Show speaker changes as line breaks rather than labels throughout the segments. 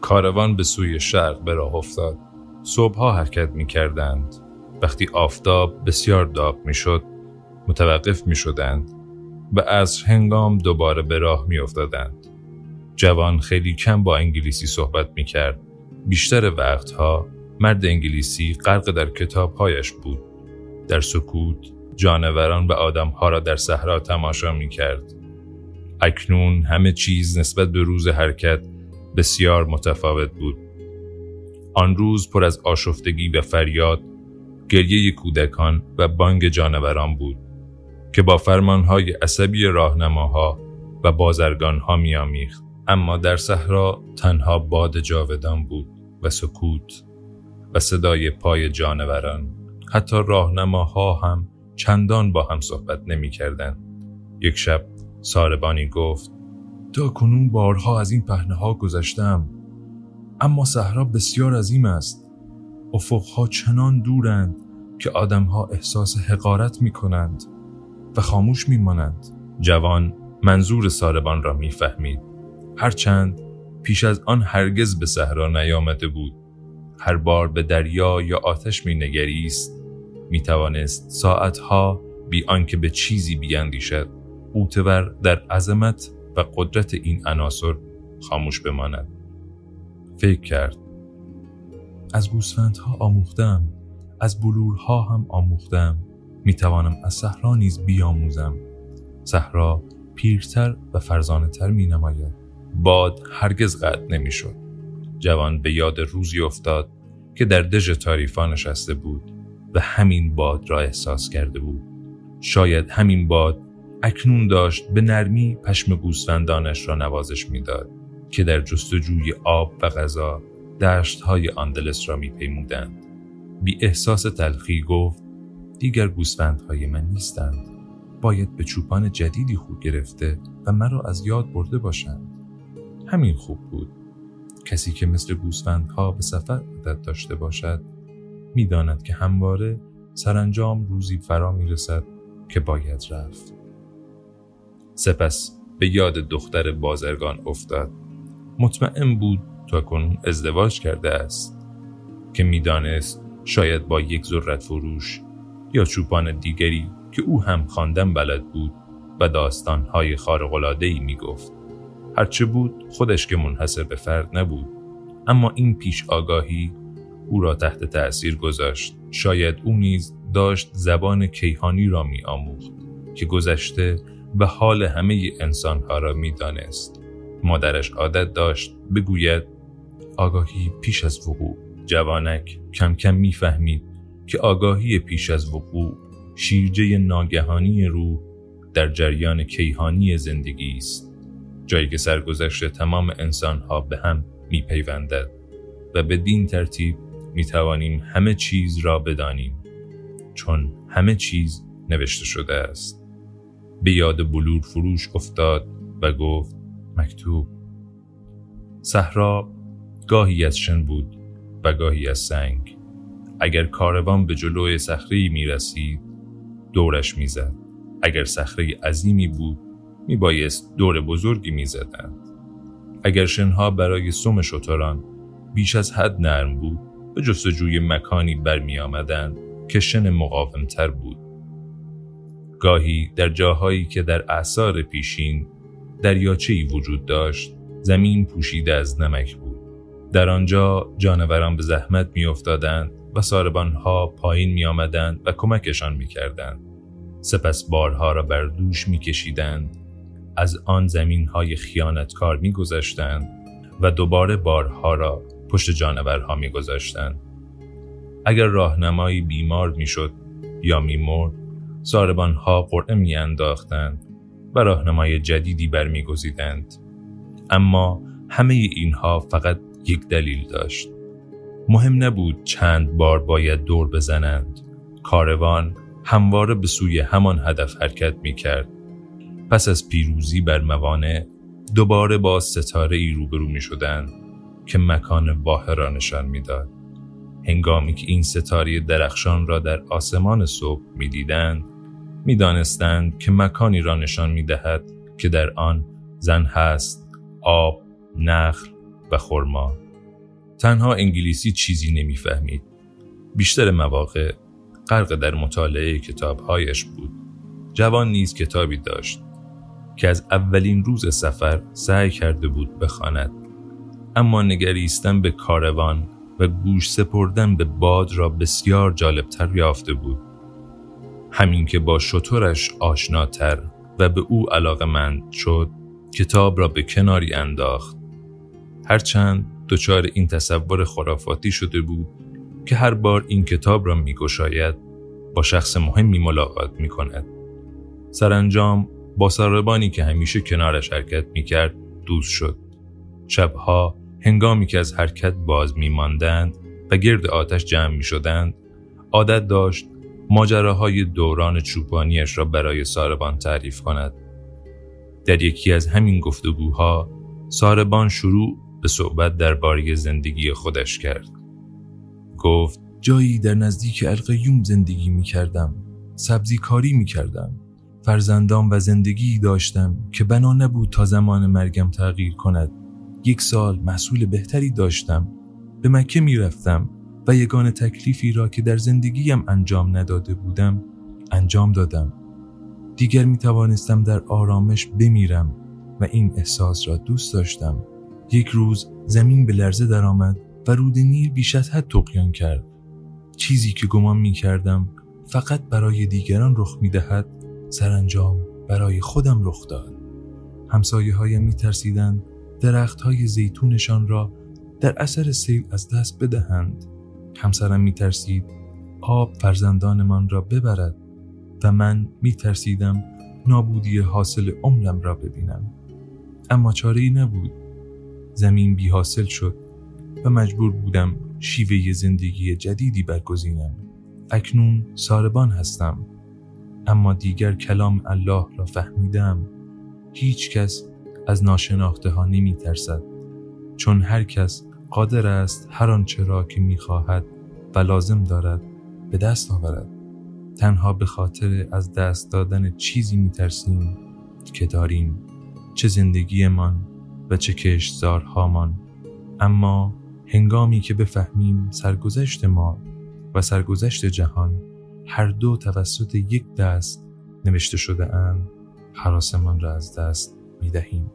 کاروان به سوی شرق به راه افتاد. صبحها حرکت می کردند. وقتی آفتاب بسیار داغ می شد، متوقف می شدند و از هنگام دوباره به راه می افتادند. جوان خیلی کم با انگلیسی صحبت می کرد. بیشتر وقتها مرد انگلیسی غرق در کتابهایش بود. در سکوت جانوران و آدمها را در صحرا تماشا می کرد. اکنون همه چیز نسبت به روز حرکت بسیار متفاوت بود. آن روز پر از آشفتگی و فریاد، گریه کودکان و بانگ جانوران بود که با فرمانهای عصبی راهنماها و بازرگانها میامیخت. اما در صحرا تنها باد جاودان بود و سکوت و صدای پای جانوران حتی راهنماها هم چندان با هم صحبت نمی کردن. یک شب ساربانی گفت تا کنون بارها از این پهنه ها گذشتم اما صحرا بسیار عظیم است افقها چنان دورند که آدمها احساس حقارت می کنند و خاموش می مانند. جوان منظور ساربان را می‌فهمید هرچند پیش از آن هرگز به صحرا نیامده بود. هر بار به دریا یا آتش می نگریست می توانست ساعتها بی آنکه به چیزی بیاندیشد اوتور در عظمت و قدرت این عناصر خاموش بماند. فکر کرد از گوسفندها آموختم از بلورها هم آموختم می توانم از صحرا نیز بیاموزم. صحرا پیرتر و فرزانه تر می نماید باد هرگز قطع نمی شد جوان به یاد روزی افتاد که در دژ تاریفا نشسته بود و همین باد را احساس کرده بود. شاید همین باد اکنون داشت به نرمی پشم گوسفندانش را نوازش می‌داد که در جستجوی آب و غذا های آندلس را میپیمودند. بی احساس تلخی گفت دیگر گوسفندهای من نیستند. باید به چوپان جدیدی خود گرفته و مرا از یاد برده باشند. همین خوب بود. کسی که مثل گوسفندها به سفر عادت داشته باشد می‌داند که همواره سرانجام روزی فرا می‌رسد که باید رفت. سپس به یاد دختر بازرگان افتاد. مطمئن بود تا کنون ازدواج کرده است که می‌دانست شاید با یک ذرت فروش یا چوپان دیگری که او هم خواندن بلد بود و داستانهای خارق‌العاده‌ای می‌گفت. هرچه بود خودش که منحصر به فرد نبود. اما این پیش آگاهی او را تحت تأثیر گذاشت. شاید او نیز داشت زبان کیهانی را می آموخت که گذشته و حال همه انسانها را می دانست. مادرش عادت داشت بگوید آگاهی پیش از وقوع. جوانک کم کم می‌فهمید که آگاهی پیش از وقوع شیرجه ناگهانی روح در جریان کیهانی زندگی است. جایی که سرگذشت تمام انسانها به هم میپیوندد و بدین ترتیب می توانیم همه چیز را بدانیم چون همه چیز نوشته شده است. به یاد بلور فروش افتاد و گفت مکتوب. صحرا گاهی از شن بود و گاهی از سنگ. اگر کاروان به جلوی صخره می رسید دورش می‌زد. اگر صخره عظیمی بود می بایست دور بزرگی می زدند. اگر شنها برای سم شتران بیش از حد نرم بود به جستجوی مکانی برمی آمدند که شن مقاومتر بود گاهی در جاهایی که در اعثار پیشین دریاچه‌ای وجود داشت زمین پوشیده از نمک بود در آنجا جانوران به زحمت میافتادند و ساربانها پایین می آمدند و کمکشان می کردند. سپس بارها را بر دوش می کشیدند. از آن زمین های خیانتکار می گذاشتند و دوباره بارها را پشت جانورها می گذاشتند. اگر راهنمایی بیمار می شد یا می مرد ها قرعه میانداختند و راهنمای جدیدی برمیگزیدند اما همه اینها فقط یک دلیل داشت مهم نبود چند بار باید دور بزنند کاروان همواره به سوی همان هدف حرکت می کرد. پس از پیروزی بر موانع دوباره با ستاره ای روبرو می شدند که مکان واحه را نشان می‌داد. هنگامی که این ستاره درخشان را در آسمان صبح می‌دیدند می‌دانستند که مکانی را نشان می‌دهد که در آن زن هست آب نخل و خرما. تنها انگلیسی چیزی نمی‌فهمید بیشتر مواقع غرق در مطالعه کتابهایش بود. جوان نیز کتابی داشت. که از اولین روز سفر سعی کرده بود بخواند. اما نگریستن به کاروان و گوش سپردن به باد را بسیار جالبتر یافته بود. همین که با شطورش آشناتر و به او مند شد کتاب را به کناری انداخت. هرچند دچار این تصور خرافاتی شده بود که هر بار این کتاب را میگشاید با شخص مهمی ملاقات می کند. سرانجام با سربانی که همیشه کنارش حرکت می کرد دوست شد. شبها هنگامی که از حرکت باز می ماندند و گرد آتش جمع می شدند عادت داشت ماجراهای دوران چوپانیش را برای ساربان تعریف کند. در یکی از همین گفتگوها ساربان شروع به صحبت درباره زندگی خودش کرد. گفت جایی در نزدیک القیوم زندگی می کردم. سبزی کاری می کردم. فرزندان و زندگی داشتم که بنا نبود تا زمان مرگم تغییر کند. یک سال محصول بهتری داشتم. به مکه می رفتم و یگان تکلیفی را که در زندگیم انجام نداده بودم انجام دادم. دیگر می توانستم در آرامش بمیرم و این احساس را دوست داشتم. یک روز زمین به لرزه درآمد و رود نیل بیش از حد تقیان کرد. چیزی که گمان می کردم فقط برای دیگران رخ می دهد سرانجام برای خودم رخ داد. همسایه هایم می ترسیدند درخت های زیتونشان را در اثر سیل از دست بدهند. همسرم می ترسید آب فرزندانمان را ببرد و من می ترسیدم نابودی حاصل عمرم را ببینم. اما چاره ای نبود. زمین بی حاصل شد و مجبور بودم شیوه زندگی جدیدی برگزینم اکنون ساربان هستم اما دیگر کلام الله را فهمیدم هیچ کس از ناشناخته ها نمی ترسد چون هر کس قادر است هر آنچه را که می خواهد و لازم دارد به دست آورد. تنها به خاطر از دست دادن چیزی می ترسیم که داریم چه زندگیمان و چه کشتزارهامان. اما هنگامی که بفهمیم سرگذشت ما و سرگذشت جهان هر دو توسط یک دست نوشته شده اند حراسمان را از دست می دهیم.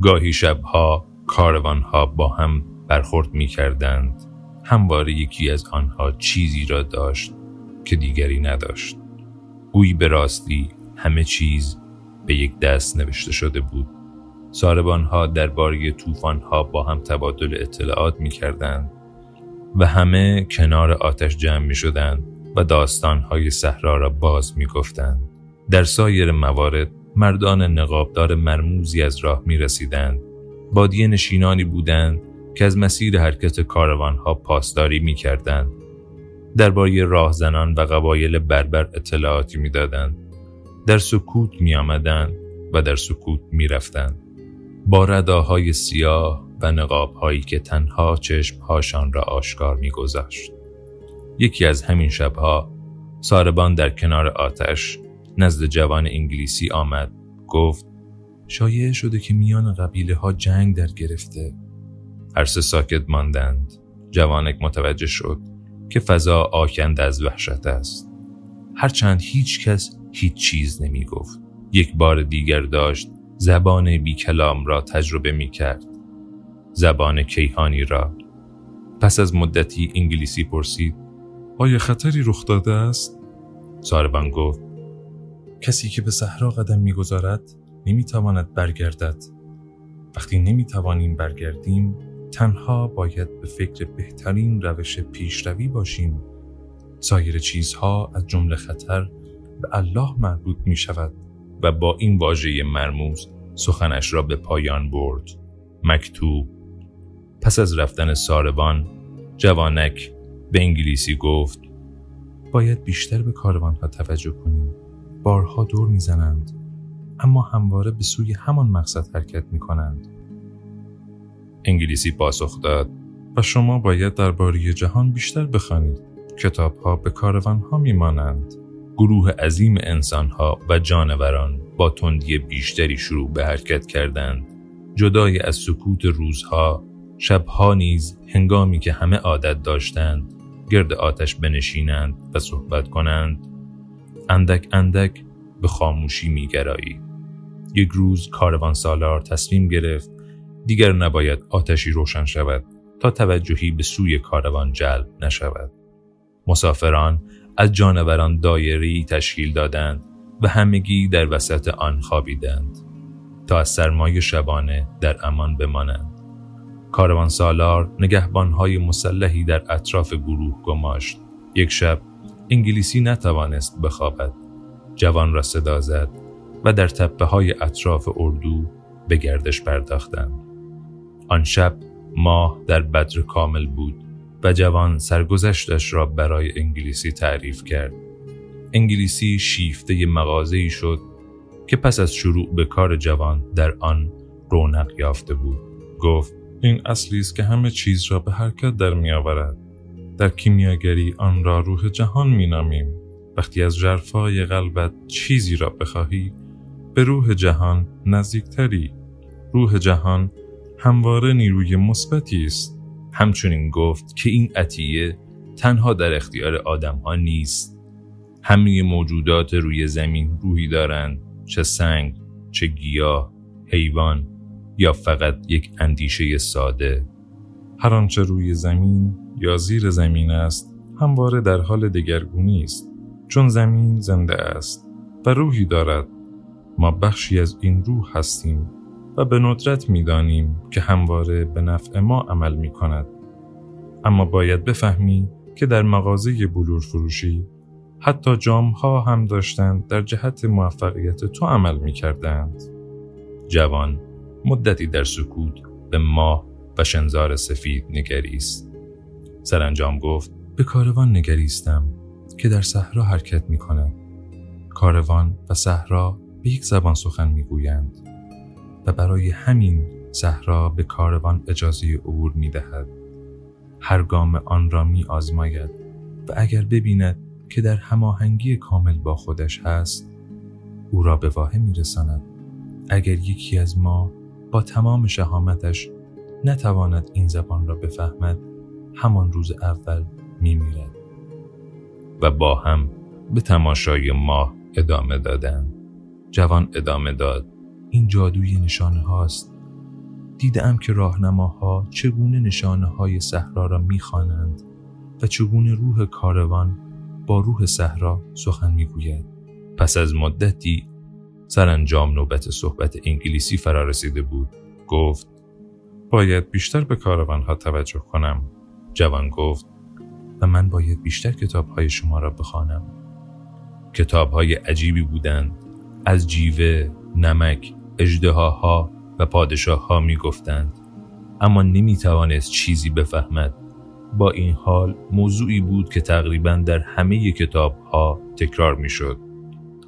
گاهی شبها کاروانها با هم برخورد می کردند. همواره یکی از آنها چیزی را داشت که دیگری نداشت. گویی به راستی همه چیز به یک دست نوشته شده بود. ساربانها درباره ها با هم تبادل اطلاعات می کردند و همه کنار آتش جمع می شدند و های صحرا را باز می گفتند. در سایر موارد مردان نقابدار مرموزی از راه می رسیدند. بادی نشینانی بودند که از مسیر حرکت ها پاسداری می کردند. درباره راهزنان و قبایل بربر اطلاعاتی می دادند. در سکوت می آمدند و در سکوت می رفتند. با رداهای سیاه و نقابهایی که تنها چشمهاشان را آشکار میگذاشت. یکی از همین شبها ساربان در کنار آتش نزد جوان انگلیسی آمد گفت شایعه شده که میان قبیله ها جنگ در گرفته هر سه ساکت ماندند جوانک متوجه شد که فضا آکند از وحشت است هرچند هیچ کس هیچ چیز نمی گفت یک بار دیگر داشت زبان بی کلام را تجربه می کرد. زبان کیهانی را. پس از مدتی انگلیسی پرسید آیا خطری رخ داده است؟ ساربان گفت کسی که به صحرا قدم می‌گذارد نمی‌تواند برگردد. وقتی نمی‌توانیم برگردیم تنها باید به فکر بهترین روش پیشروی باشیم. سایر چیزها از جمله خطر به الله مربوط می شود و با این واژه مرموز سخنش را به پایان برد. مکتوب پس از رفتن ساربان جوانک به انگلیسی گفت باید بیشتر به کاروان ها توجه کنیم. بارها دور می‌زنند اما همواره به سوی همان مقصد حرکت می کنند انگلیسی پاسخ داد و شما باید درباره جهان بیشتر بخوانید. کتاب ها به کاروان ها میمانند. گروه عظیم انسان ها و جانوران با تندی بیشتری شروع به حرکت کردند. جدای از سکوت روزها شبها نیز هنگامی که همه عادت داشتند گرد آتش بنشینند و صحبت کنند. اندک اندک به خاموشی میگرایی. یک روز کاروان سالار تصمیم گرفت دیگر نباید آتشی روشن شود تا توجهی به سوی کاروان جلب نشود. مسافران از جانوران دایری تشکیل دادند و همگی در وسط آن خوابیدند تا از سرمای شبانه در امان بمانند. کاروان سالار نگهبانهای مسلحی در اطراف گروه گماشت. یک شب انگلیسی نتوانست بخوابد. جوان را صدا زد و در تپه های اطراف اردو به گردش پرداختند. آن شب ماه در بدر کامل بود و جوان سرگذشتش را برای انگلیسی تعریف کرد. انگلیسی شیفته مغازه‌ای شد که پس از شروع به کار جوان در آن رونق یافته بود. گفت این اصلی است که همه چیز را به حرکت در می آورد. در کیمیاگری آن را روح جهان می نامیم. وقتی از جرفای قلبت چیزی را بخواهی به روح جهان نزدیکتری. روح جهان همواره نیروی مثبتی است. همچنین گفت که این عطیه تنها در اختیار آدم ها نیست. همه موجودات روی زمین روحی دارند چه سنگ، چه گیاه، حیوان یا فقط یک اندیشه ساده هر آنچه روی زمین یا زیر زمین است همواره در حال دگرگونی است چون زمین زنده است و روحی دارد ما بخشی از این روح هستیم و به ندرت می‌دانیم که همواره به نفع ما عمل می کند. اما باید بفهمی که در مغازه بلور فروشی حتی جام ها هم داشتند در جهت موفقیت تو عمل می کردند. جوان مدتی در سکوت به ماه و شنزار سفید نگریست. سرانجام گفت به کاروان نگریستم که در صحرا حرکت می کند. کاروان و صحرا به یک زبان سخن می گویند و برای همین صحرا به کاروان اجازه عبور می دهد. هر گام آن را می آزماید و اگر ببیند که در هماهنگی کامل با خودش هست او را به واحه می رساند. اگر یکی از ما با تمام شهامتش نتواند این زبان را بفهمد همان روز اول میمیرد و با هم به تماشای ماه ادامه دادند. جوان ادامه داد این جادوی نشانه هاست. دیدم که راهنماها چگونه نشانه های صحرا را می‌خوانند و چگونه روح کاروان با روح صحرا سخن می‌گوید. پس از مدتی سرانجام نوبت صحبت انگلیسی فرا رسیده بود. گفت باید بیشتر به کاروانها توجه کنم. جوان گفت و من باید بیشتر کتاب های شما را بخوانم. کتاب های عجیبی بودند. از جیوه، نمک، اجدهاها و پادشاه ها می گفتند اما نمی توانست چیزی بفهمد. با این حال موضوعی بود که تقریبا در همه کتاب ها تکرار می شد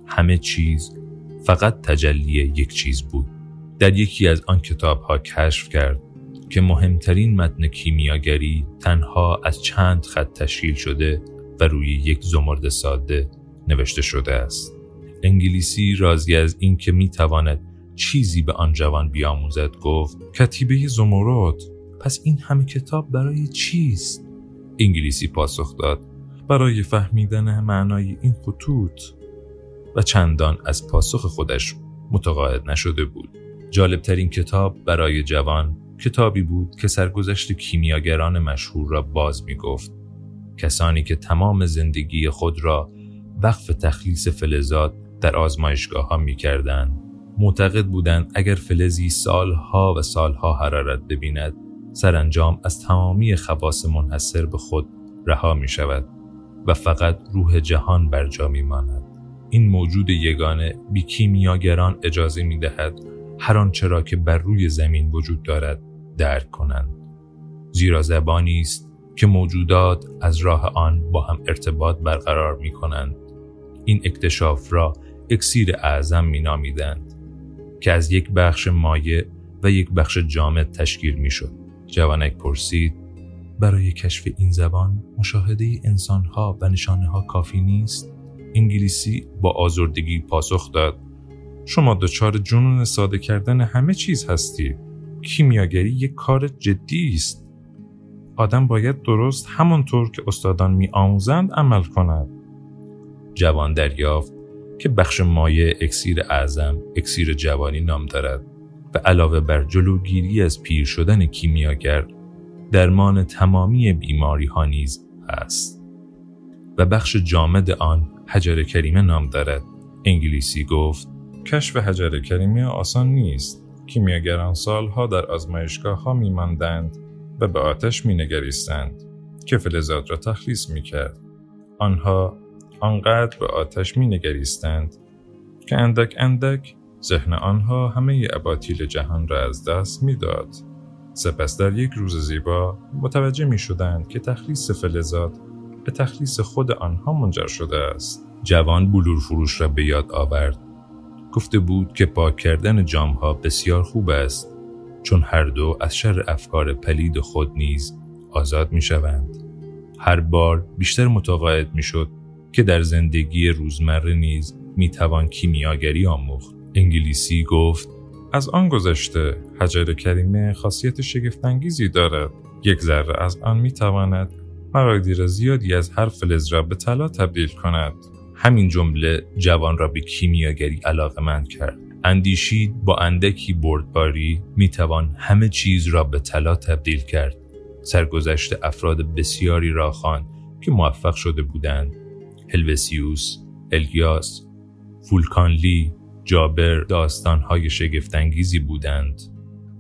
همه چیز فقط تجلی یک چیز بود. در یکی از آن کتاب ها کشف کرد که مهمترین متن کیمیاگری تنها از چند خط تشکیل شده و روی یک زمرد ساده نوشته شده است. انگلیسی راضی از اینکه می‌تواند چیزی به آن جوان بیاموزد گفت کتیبه زمرد پس این همه کتاب برای چیست؟ انگلیسی پاسخ داد برای فهمیدن معنای این خطوط. و چندان از پاسخ خودش متقاعد نشده بود. جالبترین کتاب برای جوان کتابی بود که سرگذشت کیمیاگران مشهور را باز می گفت. کسانی که تمام زندگی خود را وقف تخلیص فلزات در آزمایشگاه ها می کردن. معتقد بودند اگر فلزی سالها و سالها حرارت ببیند سرانجام از تمامی خواص منحصر به خود رها می شود و فقط روح جهان بر جا می ماند. این موجود یگانه بی کیمیاگران اجازه می دهد هر آنچه را که بر روی زمین وجود دارد درک کنند. زیرا زبانی است که موجودات از راه آن با هم ارتباط برقرار می کنند این اکتشاف را اکسیر اعظم می نامیدند که از یک بخش مایع و یک بخش جامد تشکیل می شد جوانک پرسید برای کشف این زبان مشاهده انسانها و نشانه ها کافی نیست؟ انگلیسی با آزردگی پاسخ داد. شما دچار جنون ساده کردن همه چیز هستی. کیمیاگری یک کار جدی است. آدم باید درست همانطور که استادان می آموزند عمل کند. جوان دریافت که بخش مایه اکسیر اعظم اکسیر جوانی نام دارد و علاوه بر جلوگیری از پیر شدن کیمیاگر درمان تمامی بیماری ها نیز است و بخش جامد آن حجر کریمه نام دارد. انگلیسی گفت کشف حجر کریمه آسان نیست. کیمیاگران سالها در آزمایشگاه ها میماندند و به آتش مینگریستند. که فلزات را تخلیص می‌کرد. آنها آنقدر به آتش مینگریستند که اندک اندک ذهن آنها همه اباطیل جهان را از دست می‌داد. سپس در یک روز زیبا متوجه می شدند که تخلیص فلزات به تخلیص خود آنها منجر شده است. جوان بلور فروش را به یاد آورد. گفته بود که پاک کردن جامها بسیار خوب است چون هر دو از شر افکار پلید خود نیز آزاد می شوند. هر بار بیشتر متقاعد می شد که در زندگی روزمره نیز می توان کیمیاگری آموخت. انگلیسی گفت از آن گذشته حجر کریمه خاصیت شگفتانگیزی دارد یک ذره از آن می تواند مقادیر زیادی از هر فلز را به طلا تبدیل کند. همین جمله جوان را به کیمیاگری علاقه مند کرد. اندیشید با اندکی بردباری می توان همه چیز را به طلا تبدیل کرد. سرگذشت افراد بسیاری را خوان که موفق شده بودند. هلوسیوس الیاس فولکانلی جابر داستانهای شگفتانگیزی بودند.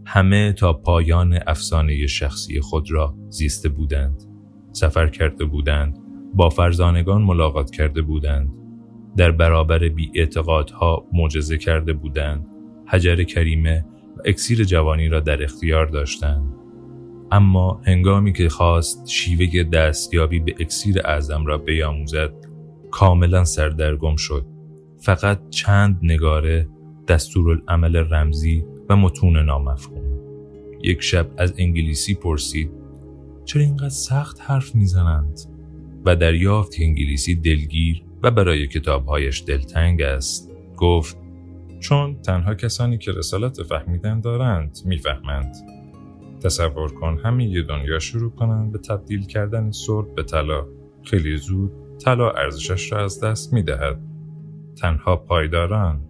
همه تا پایان افسانه شخصی خود را زیسته بودند. سفر کرده بودند با فرزانگان ملاقات کرده بودند. در برابر بی اعتقادها معجزه کرده بودند. حجر کریمه و اکسیر جوانی را در اختیار داشتند. اما هنگامی که خواست شیوه دستیابی به اکسیر اعظم را بیاموزد کاملا سردرگم شد. فقط چند نگاره دستورالعمل رمزی و متون نامفهوم. یک شب از انگلیسی پرسید چرا اینقدر سخت حرف می‌زنند؟ و دریافت که انگلیسی دلگیر و برای کتابهایش دلتنگ است. گفت چون تنها کسانی که رسالت فهمیدن دارند می‌فهمند. تصور کن همه یه دنیا شروع کنند به تبدیل کردن سرب به طلا. خیلی زود طلا ارزشش را از دست می‌دهد. تنها پایداران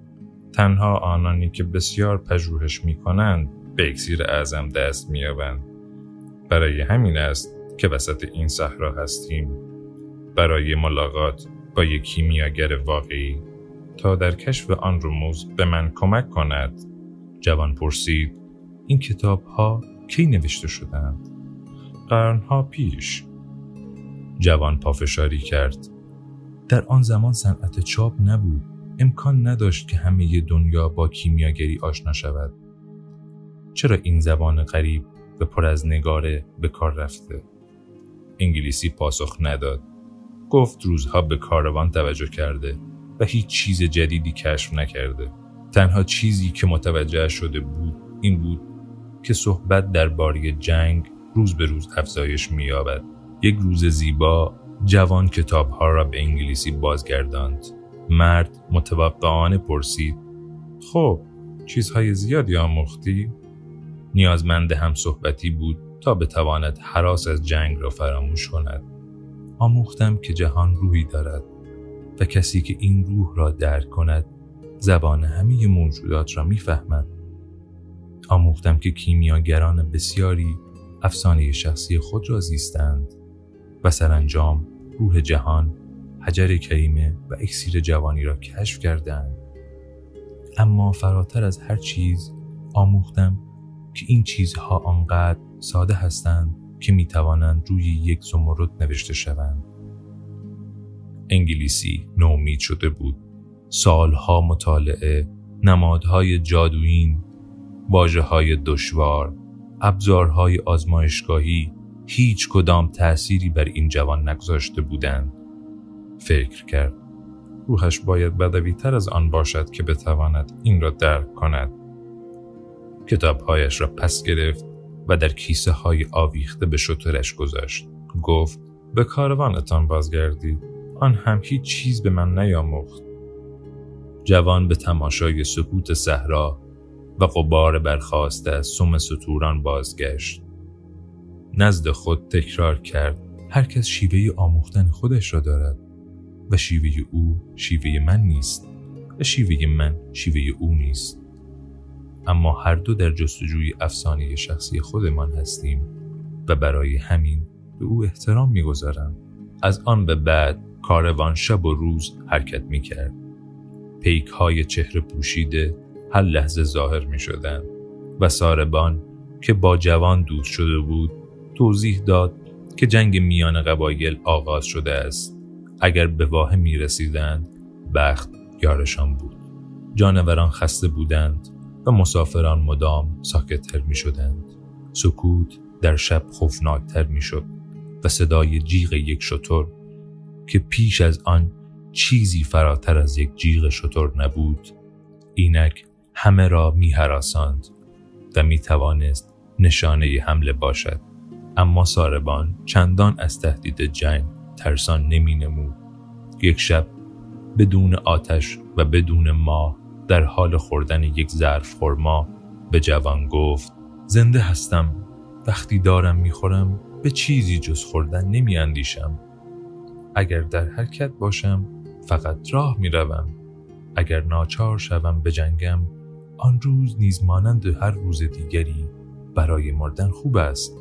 تنها آنانی که بسیار پژوهش می کنند به اکسیر اعظم دست می برای همین است که وسط این صحرا هستیم. برای ملاقات با یک کیمیاگر واقعی تا در کشف آن رموز به من کمک کند. جوان پرسید این کتاب ها کی نوشته شدند قرنها پیش. جوان پافشاری کرد. در آن زمان صنعت چاپ نبود. امکان نداشت که همه دنیا با کیمیاگری آشنا شود. چرا این زبان غریب و پر از نگاره به کار رفته. انگلیسی پاسخ نداد. گفت روزها به کاروان توجه کرده و هیچ چیز جدیدی کشف نکرده. تنها چیزی که متوجه شده بود این بود که صحبت درباره جنگ روز به روز افزایش می‌یابد. یک روز زیبا جوان کتابها را به انگلیسی بازگرداند. مرد متوقعانه پرسید خب چیزهای زیادی آموختی؟ نیازمند هم صحبتی بود تا بتواند حراس از جنگ را فراموش کند. آموختم که جهان روحی دارد و کسی که این روح را درک کند زبان همه موجودات را می‌فهمد. آموختم که کیمیاگران بسیاری افسانه شخصی خود را زیستند و سرانجام روح جهان حجر کریمه و اکسیر جوانی را کشف کردند. اما فراتر از هر چیز آموختم که این چیزها آنقدر ساده هستند که می توانند روی یک زمرد نوشته شوند انگلیسی نومید شده بود سالها مطالعه نمادهای جادویین باجه های دشوار ابزارهای آزمایشگاهی هیچ کدام تأثیری بر این جوان نگذاشته بودند. فکر کرد. روحش باید بدوی تر از آن باشد که بتواند این را درک کند. کتابهایش را پس گرفت و در کیسه های آویخته به شترش گذاشت. گفت به کاروانتان بازگردید. آن هم هیچ چیز به من نیاموخت. جوان به تماشای سکوت صحرا و قبار برخواسته از سم ستوران بازگشت. نزد خود تکرار کرد هر کس شیوه آموختن خودش را دارد و شیوه او شیوه من نیست. و شیوه من شیوه او نیست. اما هر دو در جستجوی افسانه شخصی خودمان هستیم و برای همین به او احترام می‌گذارم. از آن به بعد کاروان شب و روز حرکت می کرد. پیک های چهره پوشیده هر لحظه ظاهر می شدن و ساربان که با جوان دوست شده بود توضیح داد که جنگ میان قبایل آغاز شده است. اگر به واه می رسیدند بخت یارشان بود. جانوران خسته بودند. و مسافران مدام ساکتتر می شدند سکوت در شب خوفناکتر می شد و صدای جیغ یک شطور که پیش از آن چیزی فراتر از یک جیغ شطور نبود اینک همه را می حراساند و می توانست نشانه حمله باشد. اما ساربان چندان از تهدید جنگ ترسان نمی نمود یک شب بدون آتش و بدون ماه در حال خوردن یک ظرف خورما به جوان گفت زنده هستم وقتی دارم می‌خورم به چیزی جز خوردن نمی اندیشم. اگر در حرکت باشم فقط راه می روم. اگر ناچار شوم به جنگم آن روز نیز مانند هر روز دیگری برای مردن خوب است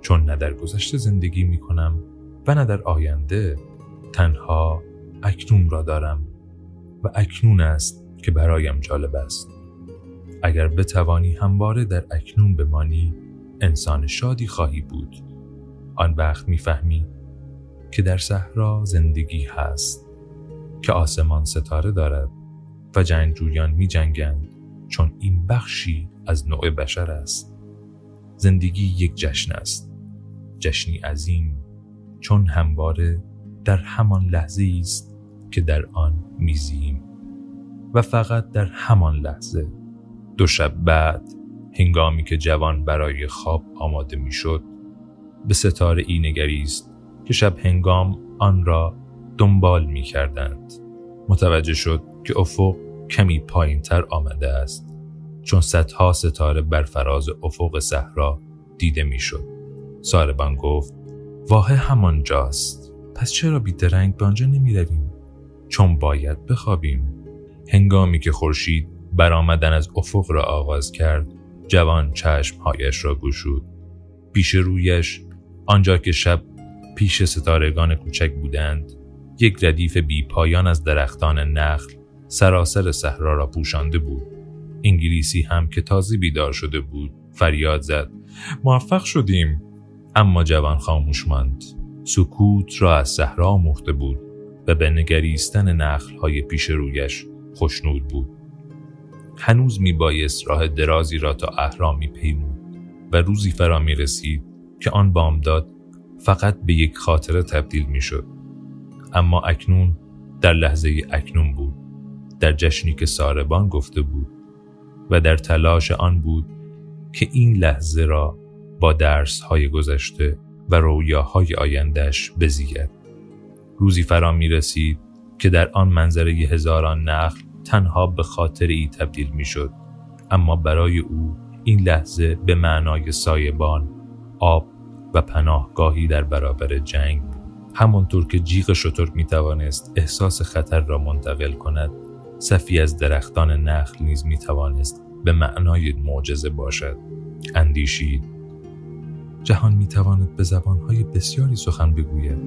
چون نه در گذشته زندگی می کنم و نه در آینده تنها اکنون را دارم و اکنون است که برایم جالب است. اگر بتوانی همواره در اکنون بمانی انسان شادی خواهی بود. آن وقت می‌فهمی که در صحرا زندگی هست که آسمان ستاره دارد و جنگجویان می جنگند چون این بخشی از نوع بشر است. زندگی یک جشن است جشنی عظیم چون همواره در همان لحظه است که در آن میزیم. و فقط در همان لحظه دو شب بعد هنگامی که جوان برای خواب آماده می‌شد به ستاره ای نگریست که شب هنگام آن را دنبال می کردند. متوجه شد که افق کمی پایین تر آمده است چون صدها ستاره بر فراز افق صحرا دیده می‌شد. ساربان گفت واه همانجاست پس چرا بیدرنگ به آنجا نمی رویم؟ چون باید بخوابیم هنگامی که خورشید برآمدن از افق را آغاز کرد جوان چشمهایش را گشود. پیش رویش آنجا که شب پیش ستارگان کوچک بودند یک ردیف بی پایان از درختان نخل سراسر صحرا را پوشانده بود. انگلیسی هم که تازه بیدار شده بود فریاد زد. موفق شدیم. اما جوان خاموش ماند. سکوت را از صحرا مخته بود و به نگریستن نخل های پیش رویش خوشنود بود هنوز می بایست راه درازی را تا اهرام پیمود و روزی فرا می رسید که آن بامداد فقط به یک خاطره تبدیل می شد. اما اکنون در لحظه اکنون بود در جشنی که ساربان گفته بود و در تلاش آن بود که این لحظه را با درس های گذشته و رویاهای آیندهش بزید. روزی فرا می رسید که در آن منظره هزاران نخل تنها به خاطر ای تبدیل می شد. اما برای او این لحظه به معنای سایبان، آب و پناهگاهی در برابر جنگ بود. همانطور که جیغ شطور می توانست احساس خطر را منتقل کند، صفی از درختان نخل نیز می توانست به معنای معجزه باشد. اندیشید جهان می تواند به زبانهای بسیاری سخن بگوید